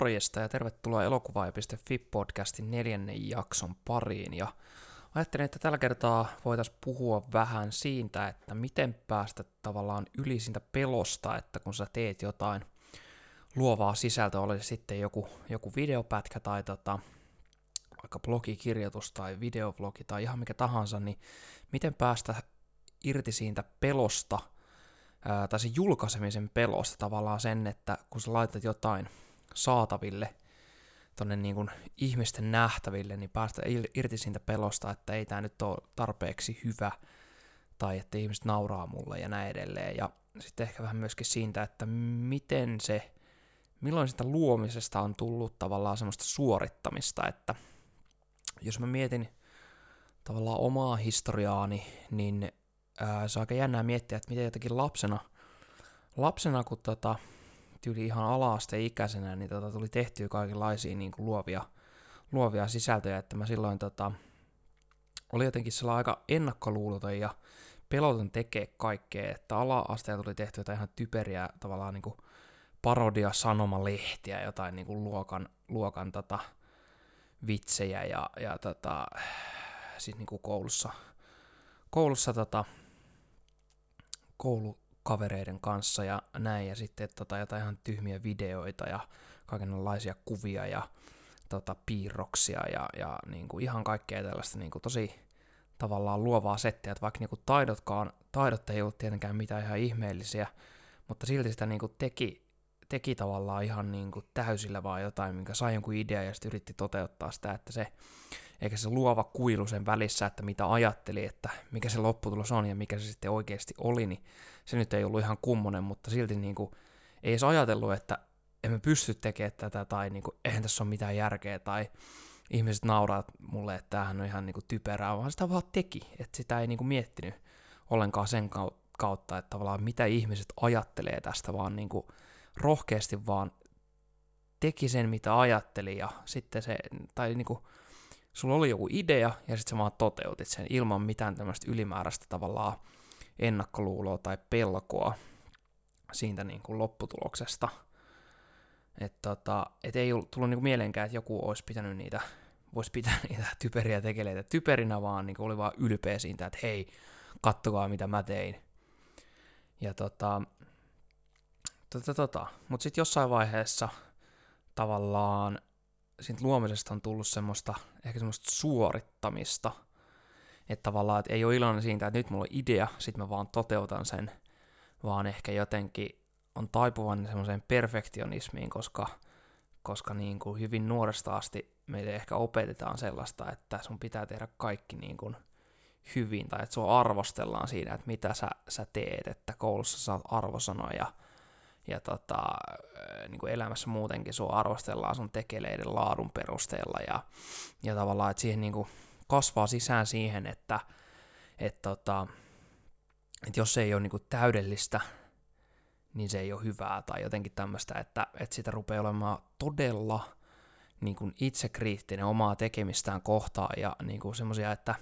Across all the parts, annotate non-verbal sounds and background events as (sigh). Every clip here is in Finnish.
morjesta ja tervetuloa elokuvaaja.fi podcastin neljännen jakson pariin. Ja ajattelin, että tällä kertaa voitaisiin puhua vähän siitä, että miten päästä tavallaan yli siitä pelosta, että kun sä teet jotain luovaa sisältöä, oli sitten joku, joku videopätkä tai tota, vaikka blogikirjoitus tai videovlogi tai ihan mikä tahansa, niin miten päästä irti siitä pelosta – tai sen julkaisemisen pelosta tavallaan sen, että kun sä laitat jotain saataville, tonne niin kuin ihmisten nähtäville, niin päästä irti siitä pelosta, että ei tämä nyt ole tarpeeksi hyvä, tai että ihmiset nauraa mulle ja näin edelleen. Ja sitten ehkä vähän myöskin siitä, että miten se, milloin sitä luomisesta on tullut tavallaan semmoista suorittamista, että jos mä mietin tavallaan omaa historiaani, niin ää, se on aika jännää miettiä, että miten jotenkin lapsena, lapsena kun tota, tyyli ihan ala ikäisenä, niin tota, tuli tehtyä kaikenlaisia niin kuin luovia, luovia sisältöjä, että mä silloin tota, oli jotenkin sellainen aika ennakkoluuloton ja peloton tekee kaikkea, että ala-asteella tuli tehty jotain ihan typeriä tavallaan niin kuin parodia sanomalehtiä, jotain niin kuin luokan, luokan tota, vitsejä ja, ja tota, siis niin kuin koulussa, koulussa tota, koulukavereiden kanssa ja näin, ja sitten tota, jotain ihan tyhmiä videoita ja kaikenlaisia kuvia ja tota, piirroksia ja, ja niin kuin ihan kaikkea tällaista niin kuin tosi tavallaan luovaa settiä, että vaikka niin kuin taidotkaan, taidot ei ollut tietenkään mitään ihan ihmeellisiä, mutta silti sitä niin kuin teki, teki tavallaan ihan niin kuin täysillä vaan jotain, minkä sai jonkun idea ja sitten yritti toteuttaa sitä, että se eikä se luova kuilu sen välissä, että mitä ajatteli, että mikä se lopputulos on ja mikä se sitten oikeasti oli, niin se nyt ei ollut ihan kummonen, mutta silti niin kuin, ei edes ajatellut, että emme pysty tekemään tätä tai niin kuin, eihän tässä ole mitään järkeä tai ihmiset nauraa mulle, että tämähän on ihan niin kuin typerää, vaan sitä vaan teki, että sitä ei niin kuin miettinyt ollenkaan sen kautta, että tavallaan mitä ihmiset ajattelee tästä, vaan niin kuin rohkeasti vaan teki sen, mitä ajatteli ja sitten se, tai niin kuin sulla oli joku idea ja sitten sä vaan toteutit sen ilman mitään tämmöistä ylimääräistä tavallaan ennakkoluuloa tai pelkoa siitä niin kuin lopputuloksesta. Että tota, et ei tullut niin mielenkään, että joku olisi pitänyt niitä, voisi pitää (laughs) niitä typeriä tekeleitä typerinä, vaan niin oli vaan ylpeä siitä, että hei, kattokaa mitä mä tein. Ja tota, tota, tota. Mutta sitten jossain vaiheessa tavallaan siitä luomisesta on tullut semmoista, ehkä semmoista suorittamista, että tavallaan että ei ole iloinen siitä, että nyt mulla on idea, sit mä vaan toteutan sen, vaan ehkä jotenkin on taipuvan semmoiseen perfektionismiin, koska, koska niin kuin hyvin nuoresta asti meille ehkä opetetaan sellaista, että sun pitää tehdä kaikki niin kuin hyvin, tai että sua arvostellaan siinä, että mitä sä, sä teet, että koulussa saat arvosanoja, ja tota, niin kuin elämässä muutenkin sua arvostellaan sun tekeleiden laadun perusteella ja, ja tavallaan, että siihen niin kuin kasvaa sisään siihen, että et tota, et jos se ei ole niin kuin täydellistä, niin se ei ole hyvää tai jotenkin tämmöistä, että, että sitä rupeaa olemaan todella niin kuin itsekriittinen omaa tekemistään kohtaan ja niin kuin semmoisia, että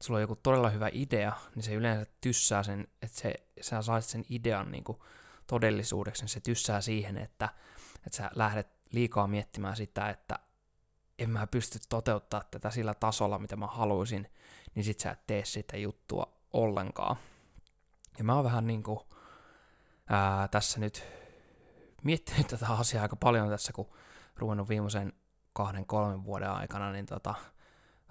sulla on joku todella hyvä idea, niin se yleensä tyssää sen, että se, sä saisit sen idean niin kuin todellisuudeksi, niin se tyssää siihen, että, että sä lähdet liikaa miettimään sitä, että en mä pysty toteuttaa tätä sillä tasolla, mitä mä haluaisin, niin sit sä et tee sitä juttua ollenkaan. Ja mä oon vähän niinku ää, tässä nyt miettinyt tätä asiaa aika paljon tässä, kun ruvennut viimeisen kahden, kolmen vuoden aikana, niin tota,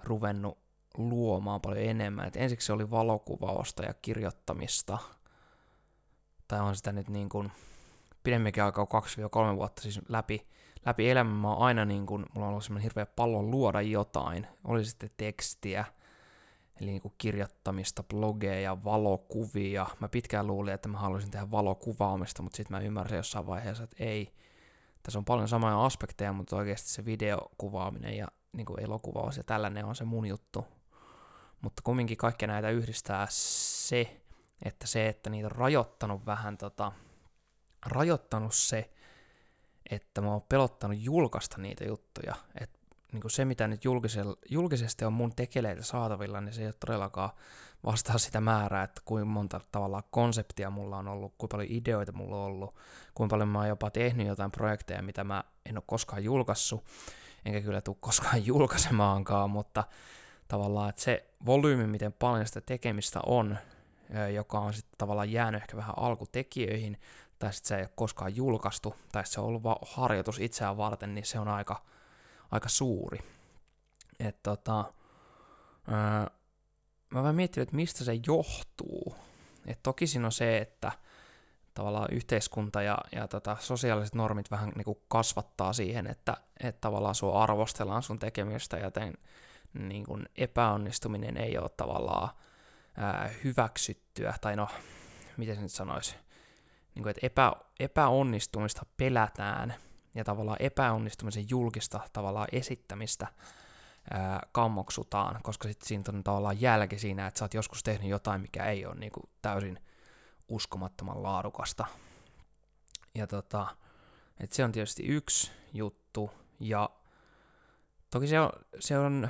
ruvennut luomaan paljon enemmän. Et ensiksi se oli valokuvausta ja kirjoittamista – tai on sitä nyt niin kuin pidemminkin aikaa 2-3 vuotta siis läpi, läpi elämän mä oon aina niin kuin, mulla on ollut semmoinen hirveä pallo luoda jotain, oli sitten tekstiä, eli niin kuin kirjoittamista, blogeja, valokuvia. Mä pitkään luulin, että mä haluaisin tehdä valokuvaamista, mutta sitten mä ymmärsin jossain vaiheessa, että ei. Tässä on paljon samoja aspekteja, mutta oikeasti se videokuvaaminen ja niin kuin elokuvaus ja tällainen on se mun juttu. Mutta kumminkin kaikkea näitä yhdistää se, että se, että niitä on rajoittanut vähän tota, rajoittanut se, että mä oon pelottanut julkaista niitä juttuja, että niin kuin se, mitä nyt julkisesti on mun tekeleitä saatavilla, niin se ei ole todellakaan vastaa sitä määrää, että kuinka monta tavallaan konseptia mulla on ollut, kuinka paljon ideoita mulla on ollut, kuinka paljon mä oon jopa tehnyt jotain projekteja, mitä mä en ole koskaan julkaissut, enkä kyllä tule koskaan (laughs) julkaisemaankaan, mutta tavallaan, että se volyymi, miten paljon sitä tekemistä on, joka on sitten tavallaan jäänyt ehkä vähän alkutekijöihin, tai sitten se ei ole koskaan julkaistu, tai se on ollut vaan harjoitus itseään varten, niin se on aika, aika suuri. Et tota, mä vähän miettinyt, että mistä se johtuu. Et toki siinä on se, että tavallaan yhteiskunta ja, ja tota, sosiaaliset normit vähän niin kuin kasvattaa siihen, että, että tavallaan sua arvostellaan sun tekemistä, joten niin kuin epäonnistuminen ei ole tavallaan ää, hyväksyttyä, tai no, miten se nyt sanoisi, niin kuin, että epä, epäonnistumista pelätään, ja tavallaan epäonnistumisen julkista tavallaan esittämistä ää, kammoksutaan, koska sitten siinä on tavallaan jälki siinä, että sä oot joskus tehnyt jotain, mikä ei ole niin kuin täysin uskomattoman laadukasta. Ja tota, et se on tietysti yksi juttu, ja toki se on, se on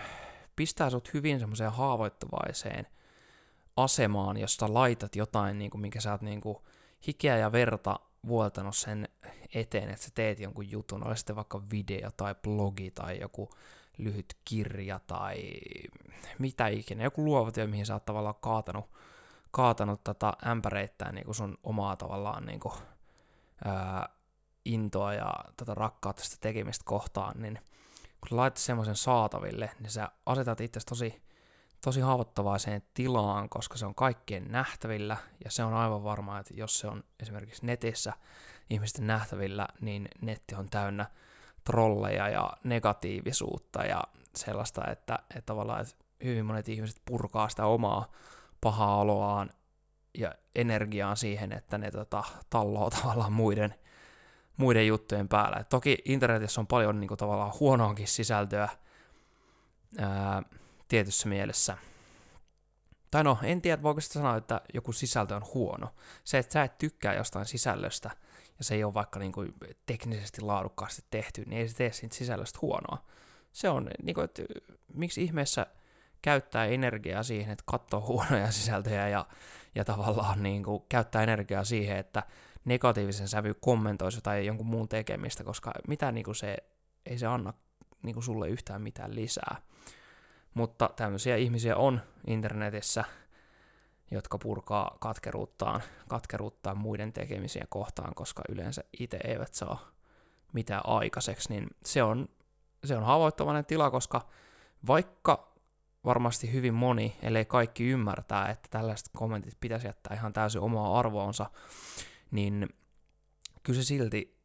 pistää sut hyvin semmoiseen haavoittuvaiseen asemaan, josta laitat jotain, niin kuin, minkä sä oot niin kuin, hikeä ja verta vuoltanut sen eteen, että sä teet jonkun jutun, oli sitten vaikka video tai blogi tai joku lyhyt kirja tai mitä ikinä, joku luova työ, mihin sä oot tavallaan kaatanut, kaatanut tota ämpäreittäin niin kuin sun omaa tavallaan niin kuin, ää, intoa ja tätä rakkautta sitä tekemistä kohtaan, niin kun laitat semmoisen saataville, niin sä asetat itse tosi, tosi haavoittavaiseen tilaan, koska se on kaikkien nähtävillä, ja se on aivan varmaa, että jos se on esimerkiksi netissä ihmisten nähtävillä, niin netti on täynnä trolleja ja negatiivisuutta ja sellaista, että, että tavallaan että hyvin monet ihmiset purkaa sitä omaa pahaa oloaan ja energiaa siihen, että ne tota, talloo (laughs) tavallaan muiden, muiden juttujen päällä. Et toki internetissä on paljon niin kuin, tavallaan huonoakin sisältöä ää, tietyssä mielessä. Tai no, en tiedä, voiko sitä sanoa, että joku sisältö on huono. Se, että sä et tykkää jostain sisällöstä, ja se ei ole vaikka niin kuin, teknisesti laadukkaasti tehty, niin ei se tee siitä sisällöstä huonoa. Se on, niin kuin, että miksi ihmeessä käyttää energiaa siihen, että katsoo (laughs) huonoja sisältöjä ja, ja tavallaan niin kuin, käyttää energiaa siihen, että negatiivisen sävy kommentoisi tai jonkun muun tekemistä, koska mitä niin kuin se, ei se anna niin kuin sulle yhtään mitään lisää. Mutta tämmöisiä ihmisiä on internetissä, jotka purkaa katkeruuttaan, katkeruuttaan muiden tekemisiä kohtaan, koska yleensä itse eivät saa mitään aikaiseksi, niin se on, se on haavoittavainen tila, koska vaikka varmasti hyvin moni, ellei kaikki ymmärtää, että tällaiset kommentit pitäisi jättää ihan täysin omaa arvoonsa, niin kyllä se silti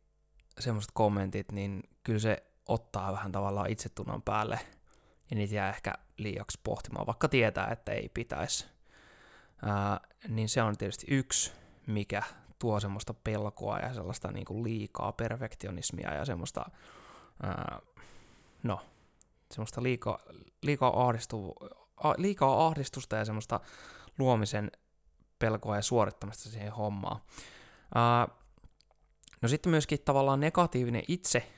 semmoiset kommentit, niin kyllä se ottaa vähän tavallaan itsetunnon päälle, ja niitä jää ehkä liiaksi pohtimaan, vaikka tietää, että ei pitäisi. Ää, niin se on tietysti yksi, mikä tuo semmoista pelkoa ja sellaista niin kuin liikaa perfektionismia ja semmoista, ää, no, semmoista liikaa, liikaa, ahdistu, a, liikaa ahdistusta ja semmoista luomisen pelkoa ja suorittamista siihen hommaan. Ää, no sitten myöskin tavallaan negatiivinen itse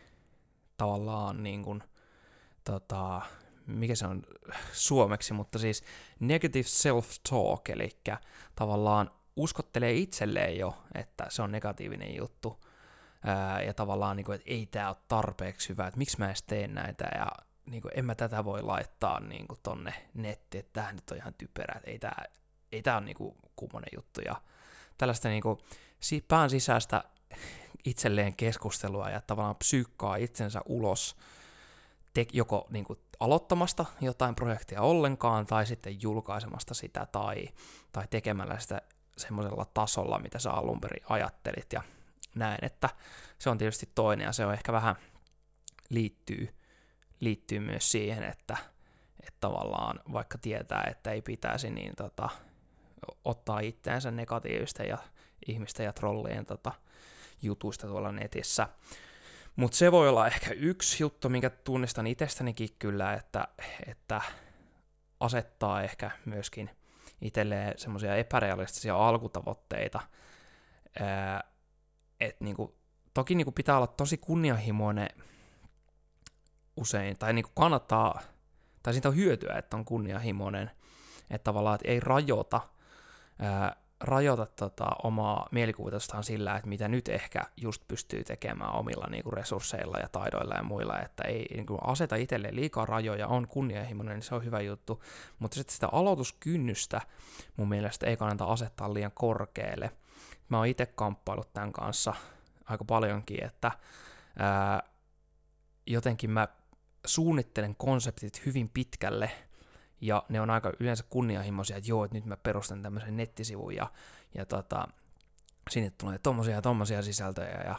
tavallaan niin kuin, tota, mikä se on suomeksi, mutta siis negative self-talk, eli tavallaan uskottelee itselleen jo, että se on negatiivinen juttu, ja tavallaan, niin kuin, että ei tämä ole tarpeeksi hyvä, että miksi mä edes teen näitä, ja niin kuin, en mä tätä voi laittaa niin kuin, tonne nettiin, että tämähän nyt on ihan typerä, että ei tämä ei tää ole niin kuin, kummonen juttu, ja tällaista niin kuin, pään sisäistä itselleen keskustelua ja tavallaan psyykkaa itsensä ulos, te, joko niin kuin, aloittamasta jotain projektia ollenkaan, tai sitten julkaisemasta sitä, tai, tai tekemällä sitä semmoisella tasolla, mitä sä alun perin ajattelit, ja näin, että se on tietysti toinen, ja se on ehkä vähän liittyy, liittyy myös siihen, että, että tavallaan vaikka tietää, että ei pitäisi, niin tota, ottaa itteensä negatiivista ja ihmisten ja trollien tota, jutuista tuolla netissä. Mutta se voi olla ehkä yksi juttu, minkä tunnistan itsestänikin kyllä, että, että asettaa ehkä myöskin itselleen semmoisia epärealistisia alkutavoitteita. et niinku, toki niinku pitää olla tosi kunnianhimoinen usein, tai niin kuin kannattaa, tai siitä on hyötyä, että on kunnianhimoinen, että tavallaan että ei rajoita, ää, rajoita tota, omaa mielikuvitustaan sillä, että mitä nyt ehkä just pystyy tekemään omilla niin kuin resursseilla ja taidoilla ja muilla, että ei niin kuin aseta itselleen liikaa rajoja, on kunnianhimoinen, niin se on hyvä juttu, mutta sitten sitä aloituskynnystä mun mielestä ei kannata asettaa liian korkealle. Mä oon itse kamppailut tämän kanssa aika paljonkin, että ää, jotenkin mä suunnittelen konseptit hyvin pitkälle, ja ne on aika yleensä kunnianhimoisia, että joo, että nyt mä perustan tämmöisen nettisivun, ja, ja tota, sinne tulee tommosia ja tommosia sisältöjä, ja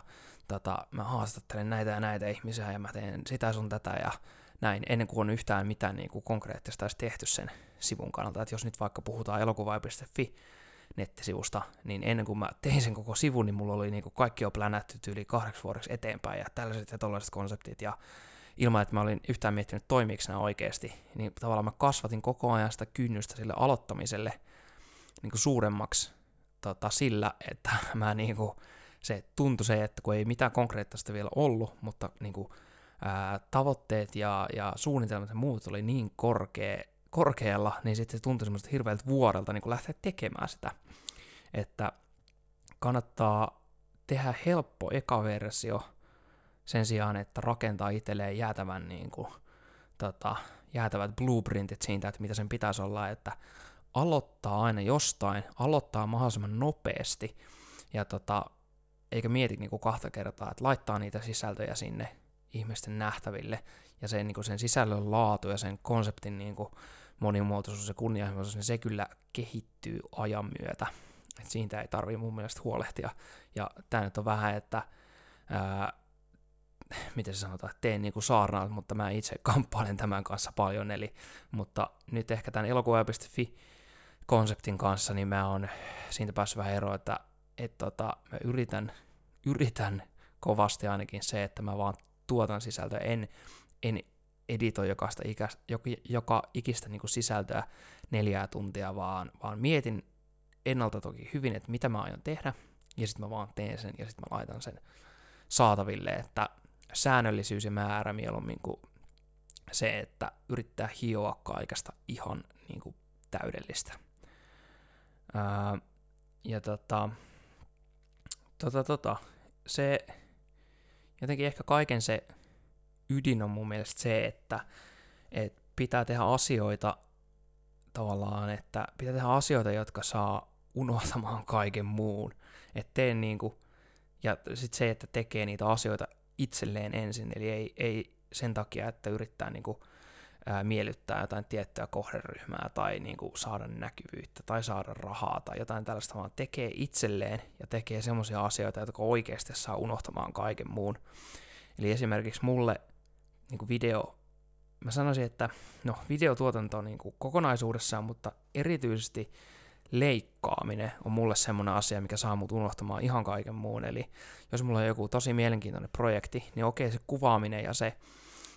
tota, mä haastattelen näitä ja näitä ihmisiä, ja mä teen sitä sun tätä, ja näin, ennen kuin on yhtään mitään niin kuin konkreettista edes tehty sen sivun kannalta, että jos nyt vaikka puhutaan elokuva.fi nettisivusta, niin ennen kuin mä tein sen koko sivun, niin mulla oli niin kuin kaikki jo plänätty yli kahdeksi vuodeksi eteenpäin, ja tällaiset ja tällaiset konseptit, ja ilman, että mä olin yhtään miettinyt toimiiko nämä oikeasti, niin tavallaan mä kasvatin koko ajan sitä kynnystä sille aloittamiselle niin kuin suuremmaksi tota, sillä, että (laughs) mä niin kuin, se tuntui se, että kun ei mitään konkreettista vielä ollut, mutta niin kuin, ää, tavoitteet ja, ja suunnitelmat ja muut oli niin korkea, korkealla, niin sitten se tuntui semmoista hirveältä vuorelta niin kuin lähteä tekemään sitä. Että kannattaa tehdä helppo eka versio, sen sijaan, että rakentaa itselleen jäätävän niin kuin, tota, jäätävät blueprintit siitä, että mitä sen pitäisi olla, että aloittaa aina jostain, aloittaa mahdollisimman nopeasti, ja tota, eikä mieti niin kuin kahta kertaa, että laittaa niitä sisältöjä sinne ihmisten nähtäville, ja sen, niin kuin sen sisällön laatu ja sen konseptin niin kuin monimuotoisuus ja kunnianhimoisuus, niin se kyllä kehittyy ajan myötä. Et siitä ei tarvitse mun mielestä huolehtia. Ja tämä nyt on vähän, että ää, (sighs) miten se sanotaan, teen niin kuin saarnaa, mutta mä itse kamppailen tämän kanssa paljon, eli, mutta nyt ehkä tämän elokuva.fi konseptin kanssa, niin mä oon siitä päässyt vähän eroon, että et tota, mä yritän, yritän kovasti ainakin se, että mä vaan tuotan sisältöä, en, en editoi jokaista ikä, joka, joka ikistä niin kuin sisältöä neljää tuntia, vaan, vaan mietin ennalta toki hyvin, että mitä mä aion tehdä, ja sitten mä vaan teen sen, ja sitten mä laitan sen saataville, että säännöllisyys ja määrä mieluummin kuin se, että yrittää hioa kaikesta ihan niin kuin täydellistä. Ää, ja tota, tota, tota, se jotenkin ehkä kaiken se ydin on mun mielestä se, että et pitää tehdä asioita tavallaan, että pitää tehdä asioita, jotka saa unohtamaan kaiken muun. Et tee niinku, ja sitten se, että tekee niitä asioita itselleen ensin, eli ei, ei sen takia, että yrittää niin kuin, ää, miellyttää jotain tiettyä kohderyhmää tai niin kuin, saada näkyvyyttä tai saada rahaa tai jotain tällaista, vaan tekee itselleen ja tekee semmoisia asioita, jotka oikeasti saa unohtamaan kaiken muun. Eli esimerkiksi mulle niin kuin video, mä sanoisin, että no videotuotanto on niin kuin kokonaisuudessaan, mutta erityisesti leikkaaminen on mulle semmoinen asia, mikä saa mut unohtamaan ihan kaiken muun. Eli jos mulla on joku tosi mielenkiintoinen projekti, niin okei se kuvaaminen ja se,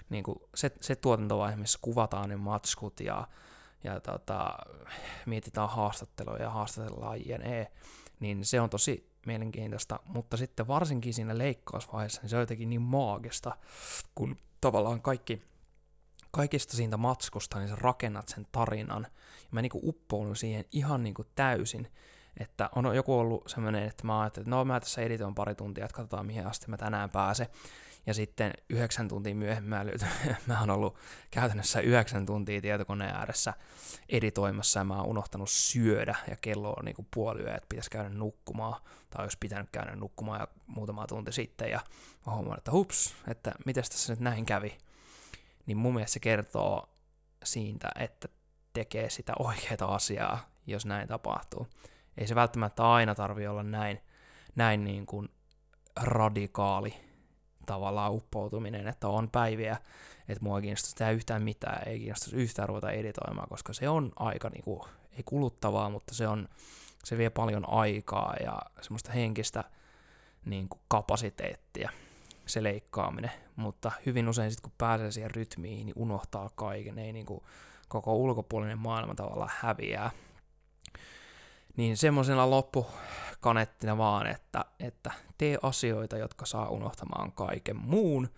niin kuin se, se tuotantovaihe, missä kuvataan ne matskut ja, ja tota, mietitään haastatteluja ja haastatellaan jne, niin se on tosi mielenkiintoista, mutta sitten varsinkin siinä leikkausvaiheessa niin se on jotenkin niin maagista, kun tavallaan kaikki kaikista siitä matskusta, niin sä rakennat sen tarinan. Ja mä niinku uppoudun siihen ihan niinku täysin. Että on joku ollut semmoinen, että mä ajattelin, että no mä tässä editoin pari tuntia, että katsotaan mihin asti mä tänään pääsen. Ja sitten yhdeksän tuntia myöhemmin mä, (laughs) mä oon ollut käytännössä yhdeksän tuntia tietokoneen ääressä editoimassa ja mä oon unohtanut syödä ja kello on niinku puoli yö, että pitäisi käydä nukkumaan tai olisi pitänyt käydä nukkumaan ja muutama tunti sitten ja mä huomaan, että hups, että miten tässä nyt näin kävi niin mun mielestä se kertoo siitä, että tekee sitä oikeaa asiaa, jos näin tapahtuu. Ei se välttämättä aina tarvi olla näin, näin niin kuin radikaali tavallaan uppoutuminen, että on päiviä, että mua ei kiinnosta tehdä yhtään mitään, ei kiinnosta yhtään ruveta editoimaan, koska se on aika niin kuin, ei kuluttavaa, mutta se, on, se vie paljon aikaa ja semmoista henkistä niin kuin kapasiteettia se leikkaaminen, mutta hyvin usein sitten kun pääsee siihen rytmiin, niin unohtaa kaiken, ei niin kuin koko ulkopuolinen maailma tavallaan häviää. Niin semmoisena loppukanettina vaan, että, että tee asioita, jotka saa unohtamaan kaiken muun,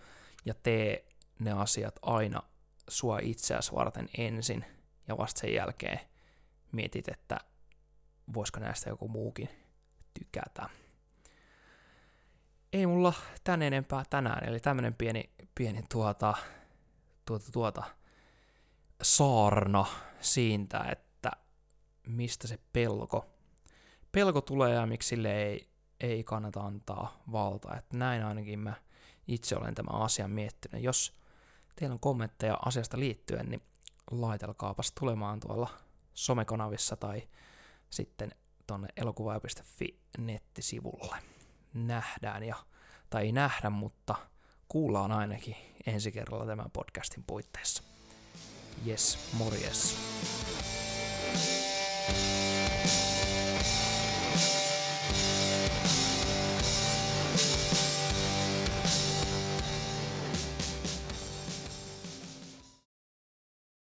ja tee ne asiat aina sua itseäsi varten ensin, ja vasta sen jälkeen mietit, että voisiko näistä joku muukin tykätä. Ei mulla tän enempää tänään, eli tämmönen pieni, pieni tuota, tuota, tuota, saarna siitä, että mistä se pelko, pelko tulee ja miksi sille ei, ei kannata antaa valtaa. Että näin ainakin mä itse olen tämän asian miettinyt. Jos teillä on kommentteja asiasta liittyen, niin laitelkaapas tulemaan tuolla somekanavissa tai sitten tonne elokuva.fi nettisivulle. Nähdään ja, tai ei nähdä, mutta kuullaan ainakin ensi kerralla tämän podcastin puitteissa. Yes, morjes. thank you